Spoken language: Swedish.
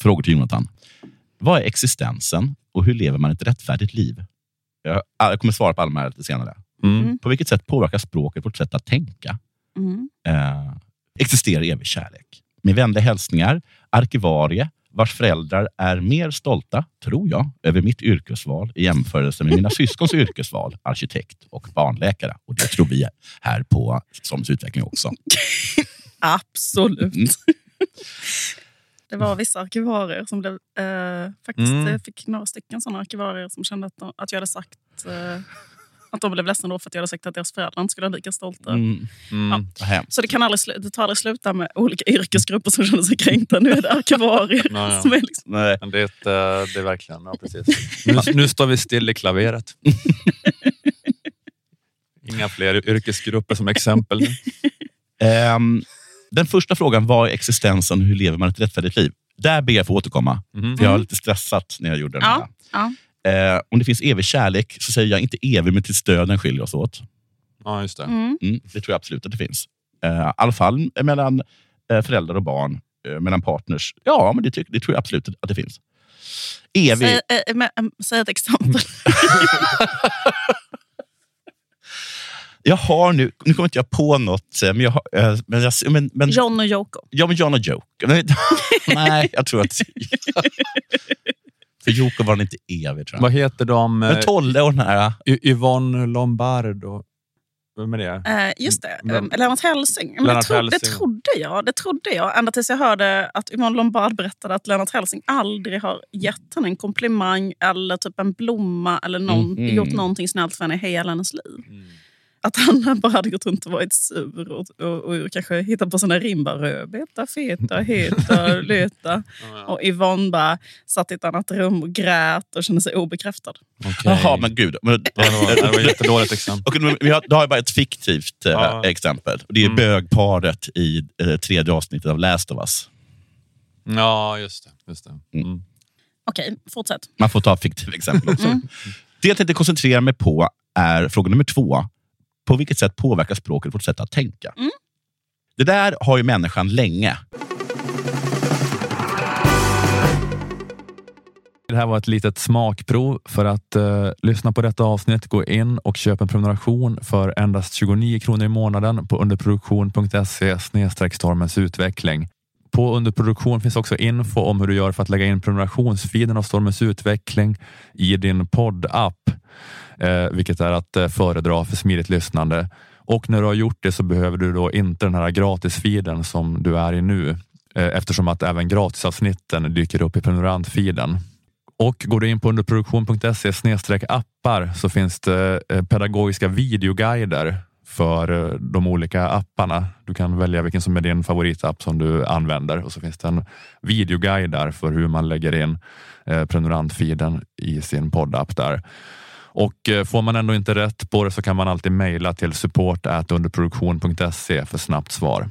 Frågor till Jonathan. Vad är existensen och hur lever man ett rättfärdigt liv? Jag, jag kommer svara på alla de här lite senare. Mm. På vilket sätt påverkar språket vårt sätt att tänka? Mm. Eh, existerar evig kärlek? Med vänliga hälsningar, arkivarie, vars föräldrar är mer stolta, tror jag, över mitt yrkesval i jämförelse med mina syskons yrkesval, arkitekt och barnläkare. Och det tror vi här på Somens utveckling också. Absolut. Mm. Det var vissa arkivarier som blev, eh, faktiskt Mm. fick några stycken sådana arkivarier som kände att, de, att jag hade sagt eh, att de blev ledsna då för att jag hade sagt att deras föräldrar inte skulle vara lika stolta. Mm, Mm. hemskt. Så det, kan aldrig, det tar aldrig sluta med olika yrkesgrupper som känner sig kränkta. Nu är det arkivarier Ja, ja. som är liksom... Nej. Men det, är ett, eh, det är verkligen, ja, precis. Nu, nu står vi still i klaveret. Inga fler yrkesgrupper som exempel. nu. Den första frågan, vad är existensen och hur lever man ett rättfärdigt liv? Där ber jag få återkomma. Mhm. För jag var lite stressat när jag gjorde den här. Ja, Eh, om det finns evig kärlek så säger jag inte evig, men tills döden skiljer oss åt. Ja, just det. mm. Mm, det tror jag absolut att det finns. Eh, I alla fall mellan eh, föräldrar och barn, eh, mellan partners. Ja, men det, det tror jag absolut att det finns. Evig... Säg, eh, men, eh, säg ett exempel. Jag har nu, nu kommer inte jag på något, eh, men jag har, eh, men jag, men, men, John och Yoko. Ja, men John och Joke. Nej, jag tror att... För Joko var den inte evig, tror jag. Vad heter de? Men eh, Tolle och den här... Y- Yvonne Lombardo. Vem är det? Eh, just det, Vem? eh, Lennart Hellsing. Men Lennart det, tro, det Hellsing. trodde jag. Det trodde jag. Ända tills jag hörde att Yvonne Lombard berättade att Lennart Hellsing aldrig har gett henne en komplimang eller typ en blomma eller någon, Mhm. gjort någonting snällt för henne i hela hennes liv. Mm. Att han bara hade gått runt och varit sur och, och, och kanske hittat på såna rim. Bara, Rödbeta, feta, heta. Ja, ja. Och Yvonne bara satt i ett annat rum och grät och kände sig obekräftad. Okej. Jaha, men gud. Men, det var, det var ett jättedåligt exempel. Men vi har, då har jag bara ett fiktivt eh, Ja. exempel. Och det är Mm. bögparet i eh, tredje avsnittet av Last of Us. Ja, just det. Just det. Mm. Okej, fortsätt. Man får ta fiktiva exempel också. Mm. Det jag tänkte koncentrera mig på är fråga nummer två. På vilket sätt påverkar språket vårt sätt att tänka? Mm. Det där har ju människan länge. Det här var ett litet smakprov. För att eh, lyssna på detta avsnitt, gå in och köp en prenumeration för endast 29 kronor i månaden på underproduktion.se stormens utveckling. På underproduktion finns också info om hur du gör för att lägga in prenumerationsfiden av Stormens utveckling i din poddapp, eh, vilket är att eh, föredra för smidigt lyssnande. Och när du har gjort det så behöver du då inte den här gratisfiden som du är i nu, eh, eftersom att även gratisavsnitten dyker upp i prenumerantfiden. Och går du in på underproduktion.se appar så finns det eh, pedagogiska videoguider för eh, de olika apparna. Du kan välja vilken som är din favoritapp som du använder och så finns det en videoguide där för hur man lägger in eh, prenumerantfiden i sin poddapp där. Och eh, får man ändå inte rätt på det så kan man alltid mejla till support underproduktion.se för snabbt svar.